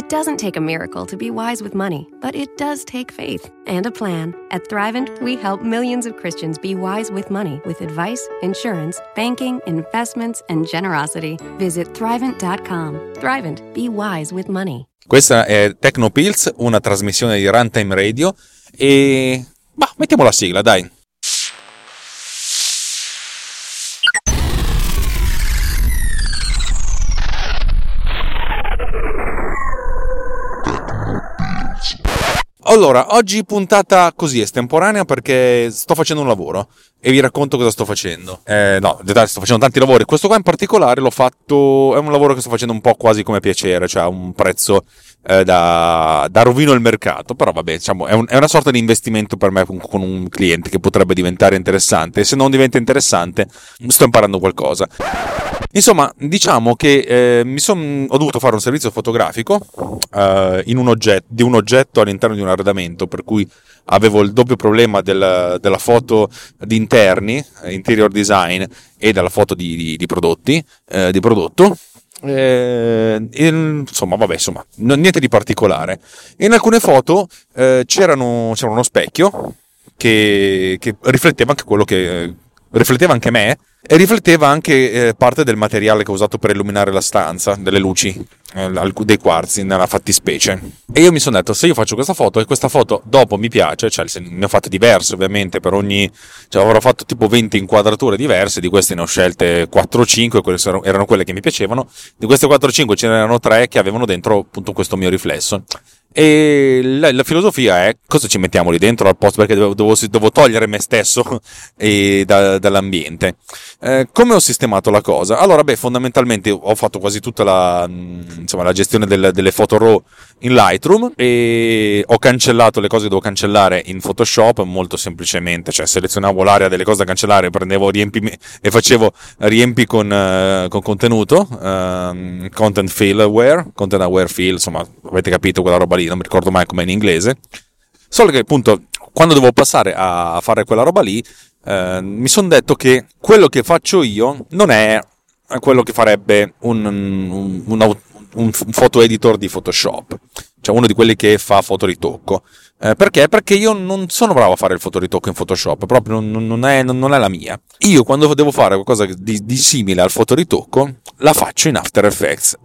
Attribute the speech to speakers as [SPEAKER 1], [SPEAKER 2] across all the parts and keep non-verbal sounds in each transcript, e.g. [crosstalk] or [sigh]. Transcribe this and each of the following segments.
[SPEAKER 1] It doesn't take a miracle to be wise with money, but it does take faith and a plan. At Thrivent, we help millions of Christians be wise with money with advice, insurance, banking, investments, and generosity. Visit Thrivent.com. Thrivent, be wise with money.
[SPEAKER 2] Questa è Tecnopills, una trasmissione di Runtime Radio e... Bah, mettiamo la sigla, dai. Allora, oggi puntata così estemporanea perché sto facendo un lavoro e vi racconto cosa sto facendo. Eh, no, sto facendo tanti lavori. Questo qua in particolare l'ho fatto, è un lavoro che sto facendo un po' quasi come piacere, cioè a un prezzo eh, da, da, rovino il mercato, però vabbè, diciamo, è, un, è, una sorta di investimento per me con, un cliente che potrebbe diventare interessante e se non diventa interessante sto imparando qualcosa. Insomma, diciamo che eh, son, ho dovuto fare un servizio fotografico eh, un oggetto, di un oggetto all'interno di un arredamento, per cui avevo il doppio problema del, della foto di interni, interior design, e della foto di, di, di prodotti, eh, di prodotto. Eh, insomma, vabbè, insomma, niente di particolare. In alcune foto eh, c'era uno specchio che, che rifletteva anche quello che rifletteva anche me e rifletteva anche eh, parte del materiale che ho usato per illuminare la stanza, delle luci, eh, dei quarzi nella fattispecie. E io mi sono detto, se io faccio questa foto e questa foto dopo mi piace, cioè ne ho fatte diverse ovviamente, per ogni, cioè avrò fatto tipo 20 inquadrature diverse, di queste ne ho scelte 4 o 5, quelle erano quelle che mi piacevano, di queste 4 o 5 ce n'erano 3 che avevano dentro appunto questo mio riflesso. E la, la, filosofia è cosa ci mettiamo lì dentro al posto perché devo, devo, devo togliere me stesso [laughs] da, dall'ambiente. Eh, come ho sistemato la cosa? Allora, beh, fondamentalmente ho fatto quasi tutta la, insomma, la gestione del, delle foto RAW in Lightroom e ho cancellato le cose che devo cancellare in Photoshop molto semplicemente, cioè selezionavo l'area delle cose da cancellare, prendevo riempi e facevo riempi con, uh, con contenuto, uh, content fill aware, content aware fill, insomma, avete capito quella roba lì lì, non mi ricordo mai com'è in inglese. Solo che appunto quando devo passare a fare quella roba lì, eh, mi sono detto che quello che faccio io non è quello che farebbe un, un, un, un photo editor di Photoshop, cioè uno di quelli che fa fotoritocco. Eh, perché? Perché io non sono bravo a fare il fotoritocco in Photoshop, proprio non, non, è, non è, la mia. Io quando devo fare qualcosa di, di simile al fotoritocco, la faccio in After Effects.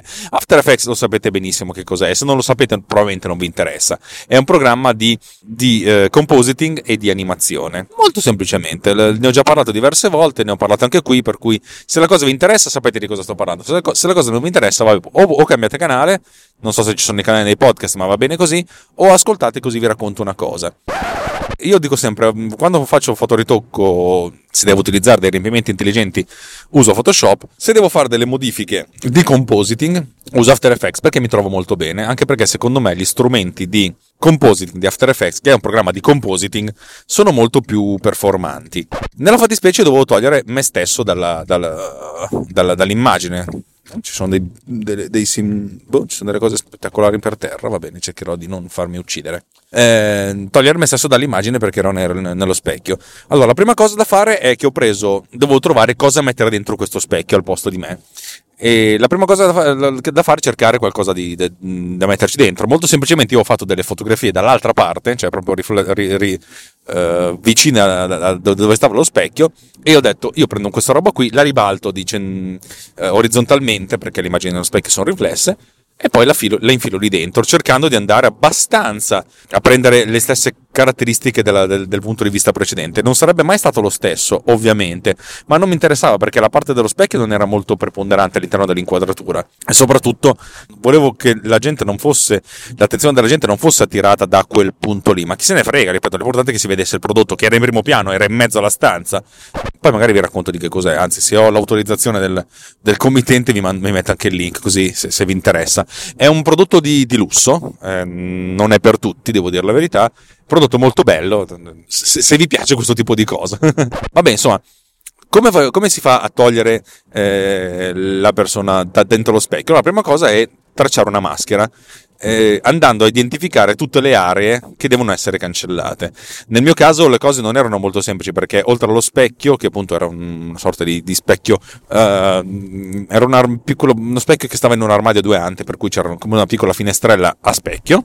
[SPEAKER 2] Uh, After Effects lo sapete benissimo che cos'è, se non lo sapete probabilmente non vi interessa. È un programma di, di uh, compositing e di animazione. Molto semplicemente, ne ho già parlato diverse volte, ne ho parlato anche qui, per cui se la cosa vi interessa sapete di cosa sto parlando. Se la, se la cosa non vi interessa, vabbè, o, o cambiate canale, non so se ci sono i canali nei podcast, ma va bene così, o ascoltate così vi racconto una cosa. Io dico sempre, quando faccio fotoritocco, se devo utilizzare dei riempimenti intelligenti, uso Photoshop, se devo fare delle modifiche di compositing, uso After Effects perché mi trovo molto bene, anche perché secondo me gli strumenti di compositing di After Effects, che è un programma di compositing, sono molto più performanti. Nella fattispecie dovevo togliere me stesso dalla, dalla, dalla, dall'immagine ci sono dei, dei, dei sim, boh, ci sono delle cose spettacolari per terra, va bene, cercherò di non farmi uccidere. Eh, togliere me stesso dall'immagine perché ero nello specchio. Allora, la prima cosa da fare è che ho preso, devo trovare cosa mettere dentro questo specchio al posto di me. E la prima cosa da fare è cercare qualcosa di, de, da metterci dentro. Molto semplicemente io ho fatto delle fotografie dall'altra parte, cioè proprio rifle, ri, ri, uh, vicina a, dove stava lo specchio, e ho detto io prendo questa roba qui, la ribalto dice, uh, orizzontalmente perché le immagini dello specchio sono riflesse e poi la, filo, la, infilo lì dentro, cercando di andare abbastanza a prendere le stesse caratteristiche della, del, del, punto di vista precedente. Non sarebbe mai stato lo stesso, ovviamente, ma non mi interessava perché la parte dello specchio non era molto preponderante all'interno dell'inquadratura e soprattutto volevo che la gente non fosse, l'attenzione della gente non fosse attirata da quel punto lì, ma chi se ne frega, ripeto, l'importante è che si vedesse il prodotto che era in primo piano, era in mezzo alla stanza. Poi magari vi racconto di che cos'è, anzi se ho l'autorizzazione del, del committente vi, man- mi metto anche il link così se, se vi interessa. È un prodotto di, di lusso, eh, non è per tutti, devo dire la verità. Prodotto molto bello, se, se vi piace questo tipo di cosa. [laughs] Vabbè, insomma, come, come, si fa a togliere eh, la persona da dentro lo specchio? La prima cosa è tracciare una maschera. eh, andando a identificare tutte le aree che devono essere cancellate. Nel mio caso le cose non erano molto semplici perché oltre allo specchio, che appunto era una sorta di, di specchio, uh, era un piccolo, uno specchio che stava in un armadio a due ante, per cui c'era come una piccola finestrella a specchio.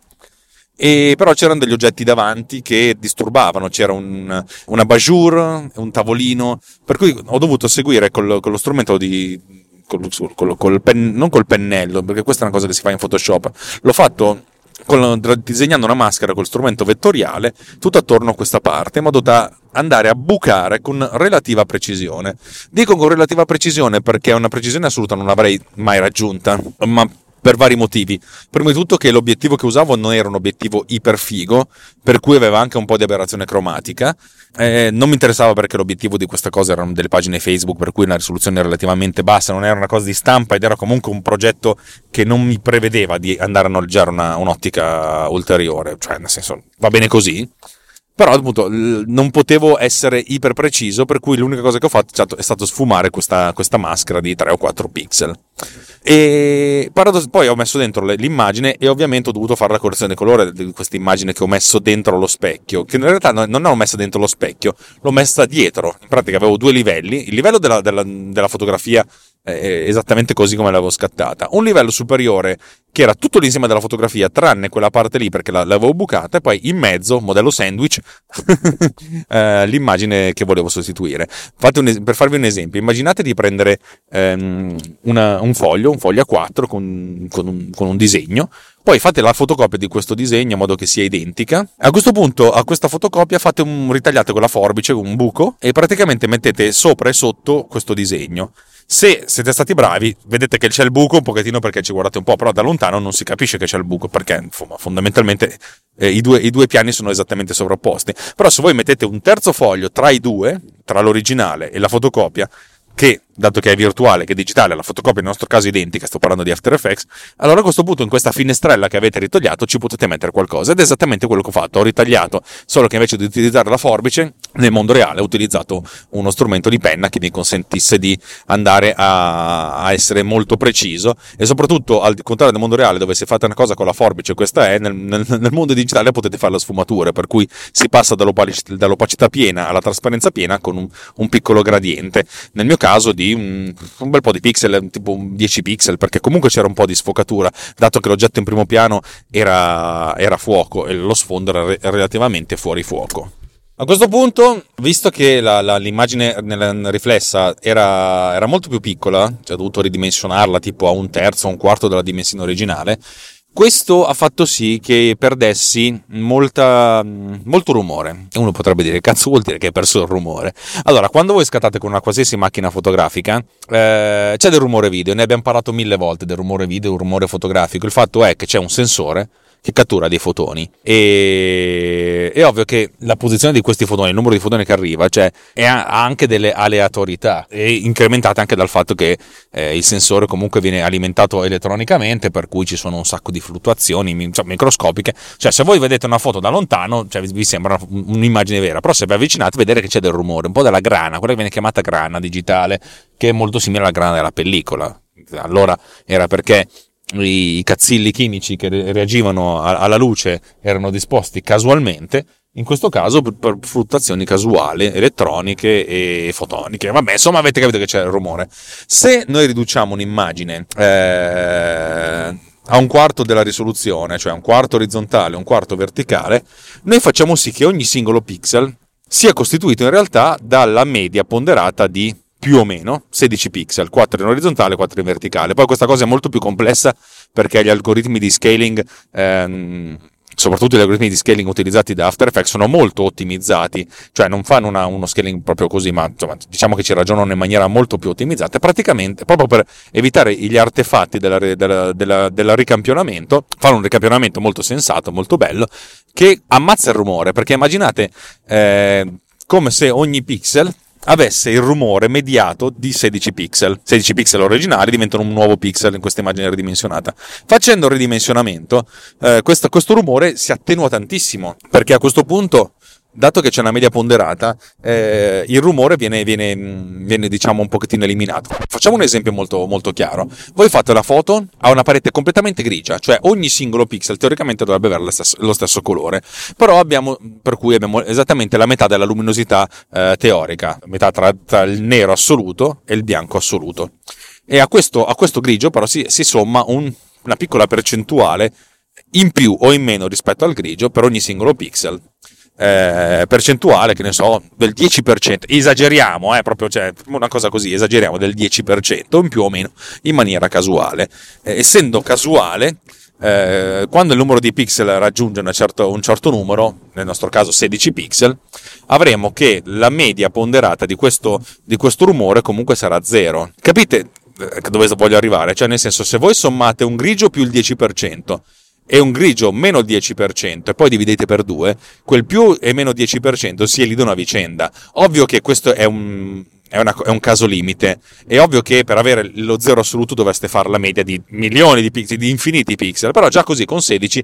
[SPEAKER 2] E però c'erano degli oggetti davanti che disturbavano, c'era un, una bajour, un tavolino, per cui ho dovuto seguire col, con lo strumento di, col, col, col pen, non col pennello, perché questa è una cosa che si fa in Photoshop. L'ho fatto con, disegnando una maschera col strumento vettoriale tutto attorno a questa parte in modo da andare a bucare con relativa precisione. Dico con relativa precisione perché una precisione assoluta non l'avrei mai raggiunta, ma per vari motivi. Prima di tutto che l'obiettivo che usavo non era un obiettivo iperfigo, per cui aveva anche un po' di aberrazione cromatica. Eh, non mi interessava perché l'obiettivo di questa cosa erano delle pagine Facebook, per cui una risoluzione relativamente bassa, non era una cosa di stampa ed era comunque un progetto che non mi prevedeva di andare a noleggiare una, un'ottica ulteriore, cioè nel senso va bene così. Però appunto non potevo essere iper preciso, per cui l'unica cosa che ho fatto è stato sfumare questa, questa maschera di 3 o 4 pixel. E poi ho messo dentro l'immagine e ovviamente ho dovuto fare la correzione di colore di questa immagine che ho messo dentro lo specchio, che in realtà non l'ho messa dentro lo specchio, l'ho messa dietro. In pratica avevo due livelli, il livello della, della, della fotografia esattamente così come l'avevo scattata. Un livello superiore che era tutto l'insieme della fotografia, tranne quella parte lì perché l'avevo bucata, e poi in mezzo, modello sandwich, [laughs] eh, l'immagine che volevo sostituire. Un, per farvi un esempio, immaginate di prendere ehm, una, un foglio, un foglio A4 con, con, un, con un disegno, poi fate la fotocopia di questo disegno in modo che sia identica. A questo punto, a questa fotocopia fate un ritagliate con la forbice, un buco, e praticamente mettete sopra e sotto questo disegno. Se siete stati bravi, vedete che c'è il buco un pochettino perché ci guardate un po', però da lontano non si capisce che c'è il buco perché insomma, fondamentalmente eh, i, due, i due piani sono esattamente sovrapposti. Però se voi mettete un terzo foglio tra i due, tra l'originale e la fotocopia, che, dato che è virtuale, che è digitale, la fotocopia nel nostro caso è identica, sto parlando di After Effects, allora a questo punto in questa finestrella che avete ritagliato ci potete mettere qualcosa ed è esattamente quello che ho fatto, ho ritagliato, solo che invece di utilizzare la forbice, nel mondo reale ho utilizzato uno strumento di penna che mi consentisse di andare a, a essere molto preciso e soprattutto al contrario del mondo reale dove se fate una cosa con la forbice, questa è, nel, nel, nel mondo digitale potete fare la sfumatura, per cui si passa dall'opacità, dall'opacità piena alla trasparenza piena con un, un piccolo gradiente. Nel mio caso caso un, un, bel po' di pixel, tipo 10 pixel, perché comunque c'era un po' di sfocatura, dato che l'oggetto in primo piano era, era fuoco e lo sfondo era re- relativamente fuori fuoco. A questo punto, visto che la, la, l'immagine riflessa era, era, molto più piccola, cioè ho dovuto ridimensionarla tipo a un terzo, un quarto della dimensione originale, questo ha fatto sì che perdessi molta, molto rumore. Uno potrebbe dire, cazzo vuol dire che hai perso il rumore? Allora, quando voi scattate con una qualsiasi macchina fotografica, eh, c'è del rumore video, ne abbiamo parlato mille volte del rumore video, un rumore fotografico. Il fatto è che c'è un sensore che cattura dei fotoni. E è ovvio che la posizione di questi fotoni, il numero di fotoni che arriva, cioè, ha anche delle aleatorietà e incrementate anche dal fatto che eh, il sensore comunque viene alimentato elettronicamente, per cui ci sono un sacco di fluttuazioni microscopiche. Cioè, se voi vedete una foto da lontano, cioè, vi sembra un'immagine vera, però se vi avvicinate vedete che c'è del rumore, un po' della grana, quella che viene chiamata grana digitale, che è molto simile alla grana della pellicola. Allora era perché i cazzilli chimici che reagivano alla luce erano disposti casualmente, in questo caso per, fluttuazioni casuali, elettroniche e fotoniche. Vabbè, insomma, avete capito che c'è il rumore. Se noi riduciamo un'immagine eh, a un quarto della risoluzione, cioè un quarto orizzontale, un quarto verticale, noi facciamo sì che ogni singolo pixel sia costituito in realtà dalla media ponderata di più o meno 16 pixel, 4 in orizzontale, 4 in verticale. Poi questa cosa è molto più complessa perché gli algoritmi di scaling, ehm, soprattutto gli algoritmi di scaling utilizzati da After Effects, sono molto ottimizzati, cioè non fanno una, uno scaling proprio così, ma insomma, diciamo che ci ragionano in maniera molto più ottimizzata. Praticamente, proprio per evitare gli artefatti del ricampionamento, fanno un ricampionamento molto sensato, molto bello, che ammazza il rumore, perché immaginate eh, come se ogni pixel avesse il rumore mediato di 16 pixel. 16 pixel originali diventano un nuovo pixel in questa immagine ridimensionata. Facendo il ridimensionamento, eh, questo, questo rumore si attenua tantissimo, perché a questo punto dato che c'è una media ponderata, eh, il rumore viene, viene, viene, diciamo un pochettino eliminato. Facciamo un esempio molto, molto chiaro. Voi fate la foto a una parete completamente grigia, cioè ogni singolo pixel teoricamente dovrebbe avere lo stesso, lo stesso colore, però abbiamo, per cui abbiamo esattamente la metà della luminosità eh, teorica, metà tra, tra, il nero assoluto e il bianco assoluto. E a questo, a questo grigio però si, si somma un, una piccola percentuale in più o in meno rispetto al grigio per ogni singolo pixel. Eh, percentuale, che ne so, del 10%, esageriamo, eh, proprio cioè, una cosa così, esageriamo del 10%, in più o meno, in maniera casuale. Eh, essendo casuale, eh, quando il numero di pixel raggiunge certo, un certo numero, nel nostro caso 16 pixel, avremo che la media ponderata di questo, di questo rumore comunque sarà 0. Capite eh, dove voglio arrivare? Cioè, nel senso, se voi sommate un grigio più il 10%, e un grigio meno 10% e poi dividete per due, quel più e meno 10% si elidono a vicenda. Ovvio che questo è un, è, una, è, un caso limite. È ovvio che per avere lo zero assoluto dovreste fare la media di milioni di pixel, di infiniti pixel, però già così con 16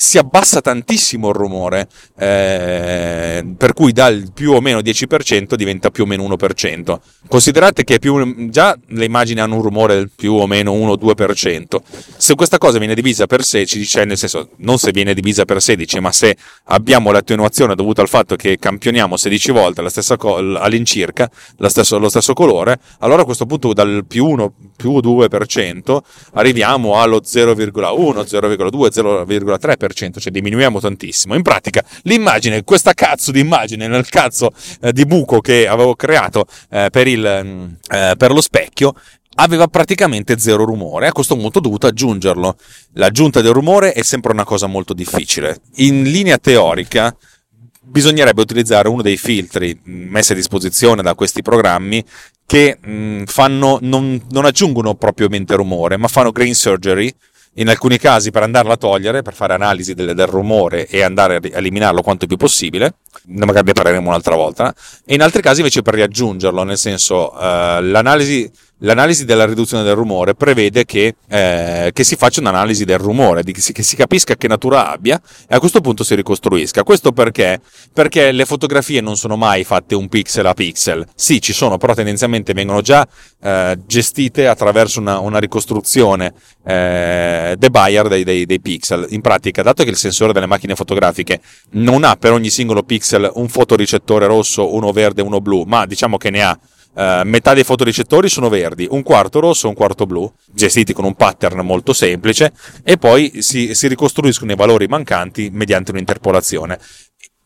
[SPEAKER 2] si abbassa tantissimo il rumore, eh, per cui dal più o meno 10% diventa più o meno 1%. Considerate che più, già le immagini hanno un rumore del più o meno 1-2%. Se questa cosa viene divisa per 16, cioè nel senso non se viene divisa per 16, ma se abbiamo l'attenuazione dovuta al fatto che campioniamo 16 volte la stessa co- all'incirca, stesso, lo stesso colore, allora a questo punto dal più 1 più 2% arriviamo allo 0,1, 0,2, 0,3% cioè diminuiamo tantissimo. In pratica, l'immagine, questa cazzo di immagine nel cazzo eh, di buco che avevo creato eh, per, il, mm, eh, per lo specchio aveva praticamente zero rumore. A questo punto ho dovuto aggiungerlo. L'aggiunta del rumore è sempre una cosa molto difficile. In linea teorica bisognerebbe utilizzare uno dei filtri messi a disposizione da questi programmi che mm, fanno, non, non aggiungono propriamente rumore, ma fanno grain surgery, in alcuni casi per andarla a togliere, per fare analisi del, del rumore e andare a eliminarlo quanto più possibile, magari ne parleremo un'altra volta, e in altri casi invece per riaggiungerlo, nel senso uh, l'analisi l'analisi della riduzione del rumore prevede che, eh, che si faccia un'analisi del rumore, di, che si capisca che natura abbia e a questo punto si ricostruisca. Questo perché? Perché le fotografie non sono mai fatte un pixel a pixel. Sì, ci sono, però tendenzialmente vengono già eh, gestite attraverso una, una ricostruzione eh, de Bayer dei, dei, dei pixel. In pratica, dato che il sensore delle macchine fotografiche non ha per ogni singolo pixel un fotoricettore rosso, uno verde, uno blu, ma diciamo che ne ha Uh, metà dei fotoricettori sono verdi, un quarto rosso un quarto blu, gestiti con un pattern molto semplice, e poi si, si ricostruiscono i valori mancanti mediante un'interpolazione.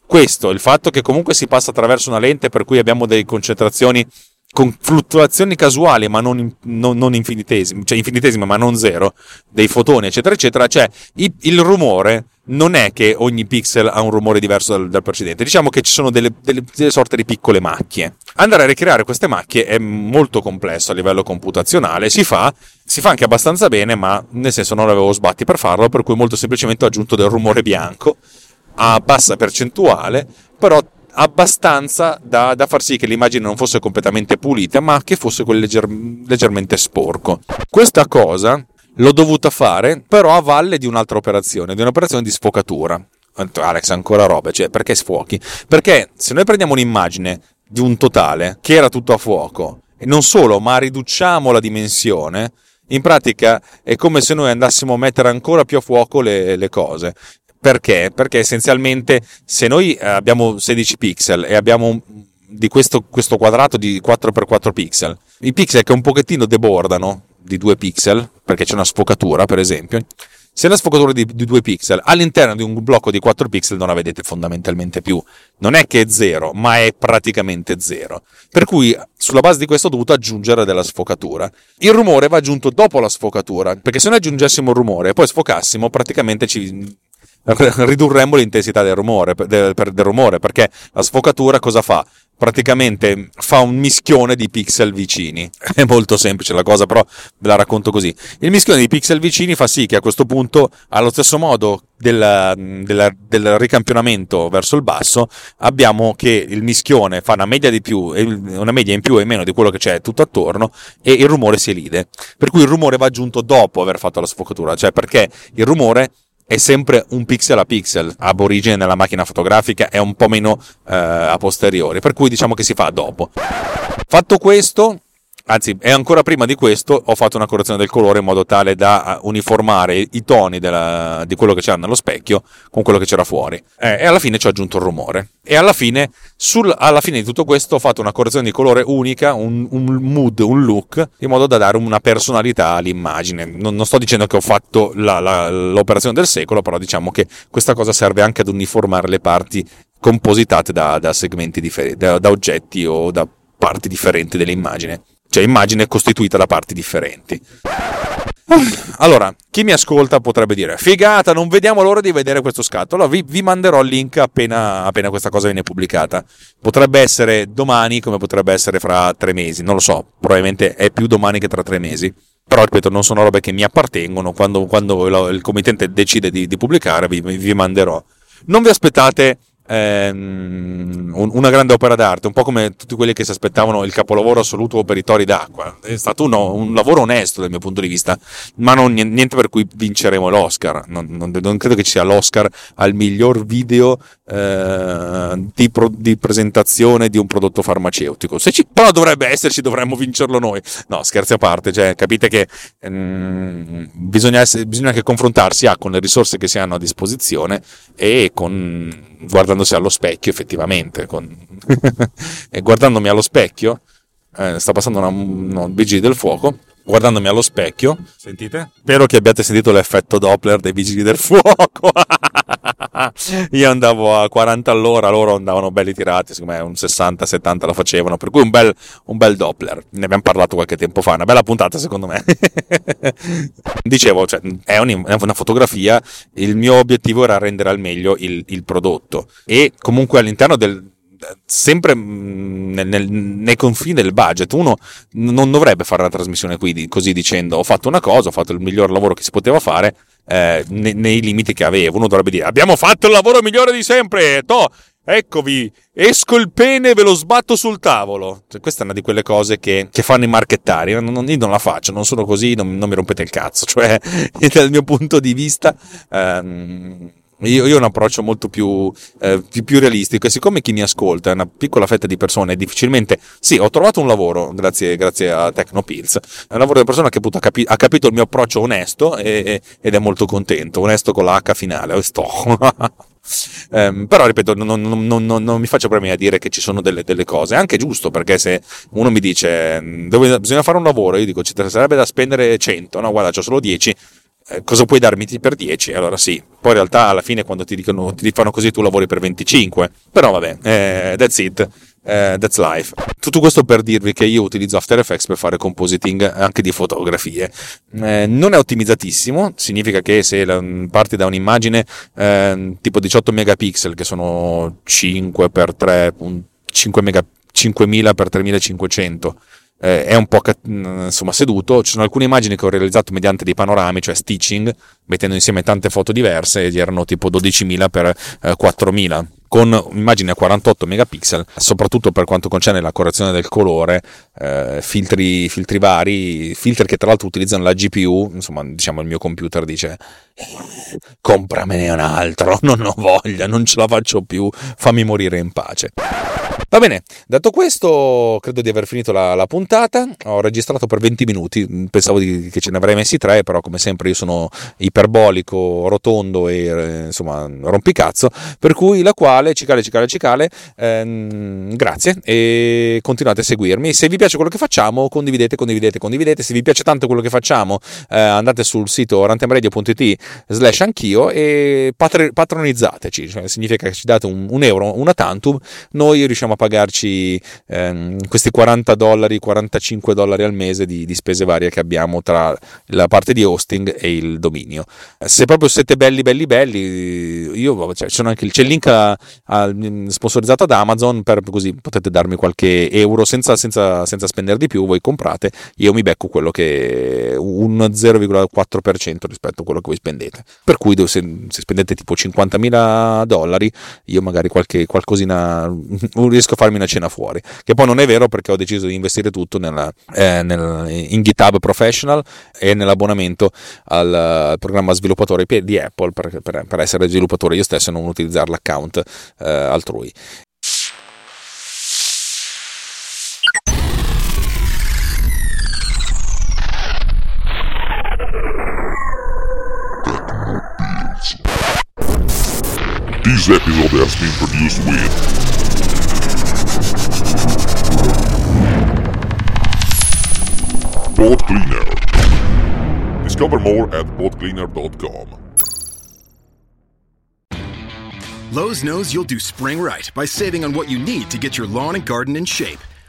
[SPEAKER 2] Questo, il fatto che comunque si passa attraverso una lente per cui abbiamo delle concentrazioni con fluttuazioni casuali ma non, non, non infinitesime, cioè infinitesime ma non zero, dei fotoni eccetera eccetera, cioè il, il rumore non è che ogni pixel ha un rumore diverso dal, dal precedente, diciamo che ci sono delle, delle, delle, sorte di piccole macchie. Andare a ricreare queste macchie è molto complesso a livello computazionale, si fa, si fa anche abbastanza bene, ma nel senso non avevo sbatti per farlo, per cui molto semplicemente ho aggiunto del rumore bianco a bassa percentuale, però abbastanza da, da, far sì che l'immagine non fosse completamente pulita, ma che fosse quel legger, leggermente sporco. Questa cosa l'ho dovuta fare però a valle di un'altra operazione, di un'operazione di sfocatura. Alex, ancora roba, cioè perché sfuochi? Perché se noi prendiamo un'immagine di un totale che era tutto a fuoco, e non solo, ma riduciamo la dimensione, in pratica è come se noi andassimo a mettere ancora più a fuoco le, le cose. Perché? Perché essenzialmente se noi abbiamo 16 pixel e abbiamo di questo, questo quadrato di 4x4 pixel, i pixel che un pochettino debordano di 2 pixel, perché c'è una sfocatura per esempio, se la sfocatura di, di 2 pixel all'interno di un blocco di 4 pixel non la vedete fondamentalmente più. Non è che è zero, ma è praticamente zero. Per cui sulla base di questo ho dovuto aggiungere della sfocatura. Il rumore va aggiunto dopo la sfocatura, perché se noi aggiungessimo il rumore e poi sfocassimo, praticamente ci [laughs] ridurremmo l'intensità del rumore, del, del rumore, perché la sfocatura cosa fa? praticamente fa un mischione di pixel vicini. [laughs] È molto semplice la cosa, però ve la racconto così. Il mischione di pixel vicini fa sì che a questo punto, allo stesso modo del, del, del ricampionamento verso il basso, abbiamo che il mischione fa una media, di più, una media in più e meno di quello che c'è tutto attorno e il rumore si elide. Per cui il rumore va aggiunto dopo aver fatto la sfocatura, cioè perché il rumore è sempre un pixel a pixel, ab origine nella macchina fotografica è un po' meno eh, a posteriori, per cui diciamo che si fa dopo. Fatto questo, anzi è ancora prima di questo ho fatto una correzione del colore in modo tale da uh, uniformare i toni della, di quello che c'era nello specchio con quello che c'era fuori. Eh, e alla fine ci ho aggiunto il rumore. E alla fine, sul, alla fine di tutto questo ho fatto una correzione di colore unica un, un mood, un look in modo da dare una personalità all'immagine. Non, non sto dicendo che ho fatto la, la, l'operazione del secolo però diciamo che questa cosa serve anche ad uniformare le parti compositate da, da segmenti differenti da, da oggetti o da parti differenti dell'immagine cioè immagine costituita da parti differenti. Allora, chi mi ascolta potrebbe dire: Figata, non vediamo l'ora di vedere questo scatto. Allora vi, vi manderò il link appena, appena, questa cosa viene pubblicata. Potrebbe essere domani, come potrebbe essere fra tre mesi. Non lo so, probabilmente è più domani che tra tre mesi. Però, ripeto, non sono robe che mi appartengono. Quando, quando il committente decide di, di pubblicare, vi, vi manderò. Non vi aspettate ehm, una grande opera d'arte, un po' come tutti quelli che si aspettavano il capolavoro assoluto per i tori d'acqua. È stato uno, un lavoro onesto dal mio punto di vista, ma non, niente per cui vinceremo l'Oscar. Non, non, non credo che ci sia l'Oscar al miglior video eh, di, pro, di, presentazione di un prodotto farmaceutico. Se ci, però dovrebbe esserci, dovremmo vincerlo noi. No, scherzi a parte, cioè, capite che ehm, bisogna, essere, bisogna anche confrontarsi ah, con le risorse che si hanno a disposizione e con guardandosi allo specchio effettivamente, con... [laughs] e guardandomi allo specchio, eh, sta passando una, una vigili del fuoco, guardandomi allo specchio, sentite? Spero che abbiate sentito l'effetto Doppler dei vigili del fuoco. [laughs] Io andavo a 40 all'ora, loro andavano belli tirati, secondo me un 60-70 lo facevano, per cui un bel, un bel Doppler. Ne abbiamo parlato qualche tempo fa, una bella puntata secondo me. [laughs] Dicevo, cioè, è, una fotografia, il mio obiettivo era rendere al meglio il, il prodotto e comunque all'interno del, sempre mm, nel, nel, nei confini del budget. Uno non dovrebbe fare la trasmissione qui così dicendo ho fatto una cosa, ho fatto il miglior lavoro che si poteva fare eh, nei, nei, limiti che avevo. Uno dovrebbe dire abbiamo fatto il lavoro migliore di sempre, to, eccovi, esco il pene e ve lo sbatto sul tavolo. Cioè, questa è una di quelle cose che, che fanno i marchettari. Non, non, io non la faccio, non sono così, non, non, mi rompete il cazzo. [laughs] Cioè, dal mio punto di vista... Ehm, io, io, ho un approccio molto più, eh, più, più, realistico e siccome chi mi ascolta è una piccola fetta di persone, difficilmente... Sì, ho trovato un lavoro grazie, grazie a Technopills, è un lavoro di persona che appunto ha, capi, ha capito il mio approccio onesto e, ed è molto contento, onesto con la H finale, sto. Um, [laughs] però ripeto, non, non, non, non, mi faccio problemi a dire che ci sono delle, delle, cose, è anche giusto perché se uno mi dice dove, bisogna fare un lavoro, io dico ci sarebbe da spendere 100, no guarda, ho solo 10, eh, cosa puoi darmi per 10? Allora sì, poi in realtà alla fine quando ti dicono ti fanno così tu lavori per 25, però vabbè, eh, that's it. Uh, that's life. Tutto questo per dirvi che io utilizzo After Effects per fare compositing anche di fotografie. Eh, non è ottimizzatissimo, significa che se parti da un'immagine eh, tipo 18 megapixel, che sono 5 x 3, 5 mega, 5000 x 3500, eh, è un po' mm, insomma, seduto. Ci sono alcune immagini che ho realizzato mediante dei panorami, cioè stitching, mettendo insieme tante foto diverse, ed erano tipo 12.000 per eh, 4.000 con immagini a 48 megapixel, soprattutto per quanto concerne la correzione del colore, eh, filtri, filtri, vari, filtri che tra l'altro utilizzano la GPU, insomma diciamo il mio computer dice compramene un altro, [laughs] non ho voglia, non ce la faccio più, fammi morire in pace. Va bene, detto questo, credo di aver finito la, la puntata. Ho registrato per 20 minuti, pensavo di, che ce ne avrei messi 3, però come sempre io sono iperbolico, rotondo e eh, insomma rompicazzo, per cui la quale, cicale, cicale, cicale, ehm, grazie e continuate a seguirmi. Se vi piace quello che facciamo, condividete, condividete, condividete. Se vi piace tanto quello che facciamo, eh, andate sul sito rantemradio.it slash anch'io e patr- patronizzateci, cioè, significa che ci date un, un euro, una tantum, noi riusciamo a pagarci ehm, questi 40 dollari, 45 dollari al mese di, di, spese varie che abbiamo tra la parte di hosting e il dominio. Se proprio siete belli, belli, belli, io cioè, anche, c'è il link a, a, sponsorizzato da Amazon per così potete darmi qualche euro senza, senza, senza spendere di più, voi comprate, io mi becco quello che un 0,4% rispetto a quello che voi spendete. Per cui se, se spendete tipo 50.000 dollari, io magari qualche, qualcosina, riesco a farmi una cena fuori. Che poi non è vero perché ho deciso di investire tutto nella, eh, nel, in GitHub Professional e nell'abbonamento al, al programma sviluppatore di Apple per, per, per, essere sviluppatore io stesso e non utilizzare l'account eh, altrui.
[SPEAKER 3] This episode has been produced with Pod Cleaner. Discover more at podcleaner.com.
[SPEAKER 4] Lowe's knows you'll do spring right by saving on what you need to get your lawn and garden in shape.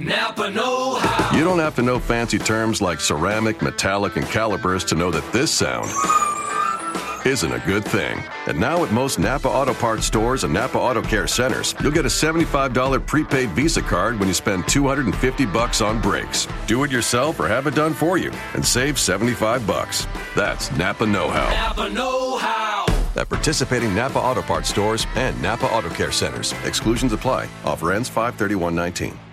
[SPEAKER 5] Napa Know How.
[SPEAKER 6] You don't have to know fancy terms like ceramic, metallic, and calipers to know that this sound isn't a good thing. And now at most Napa Auto Parts stores and Napa Auto Care centers, you'll get a $75 prepaid Visa card when you spend 250 bucks on brakes. Do it yourself or have it done for you and save 75 bucks. That's Napa Know-How.
[SPEAKER 5] Napa Know How.
[SPEAKER 6] At participating Napa Auto Parts stores and Napa Auto Care centers. Exclusions apply. Offer ends 53119.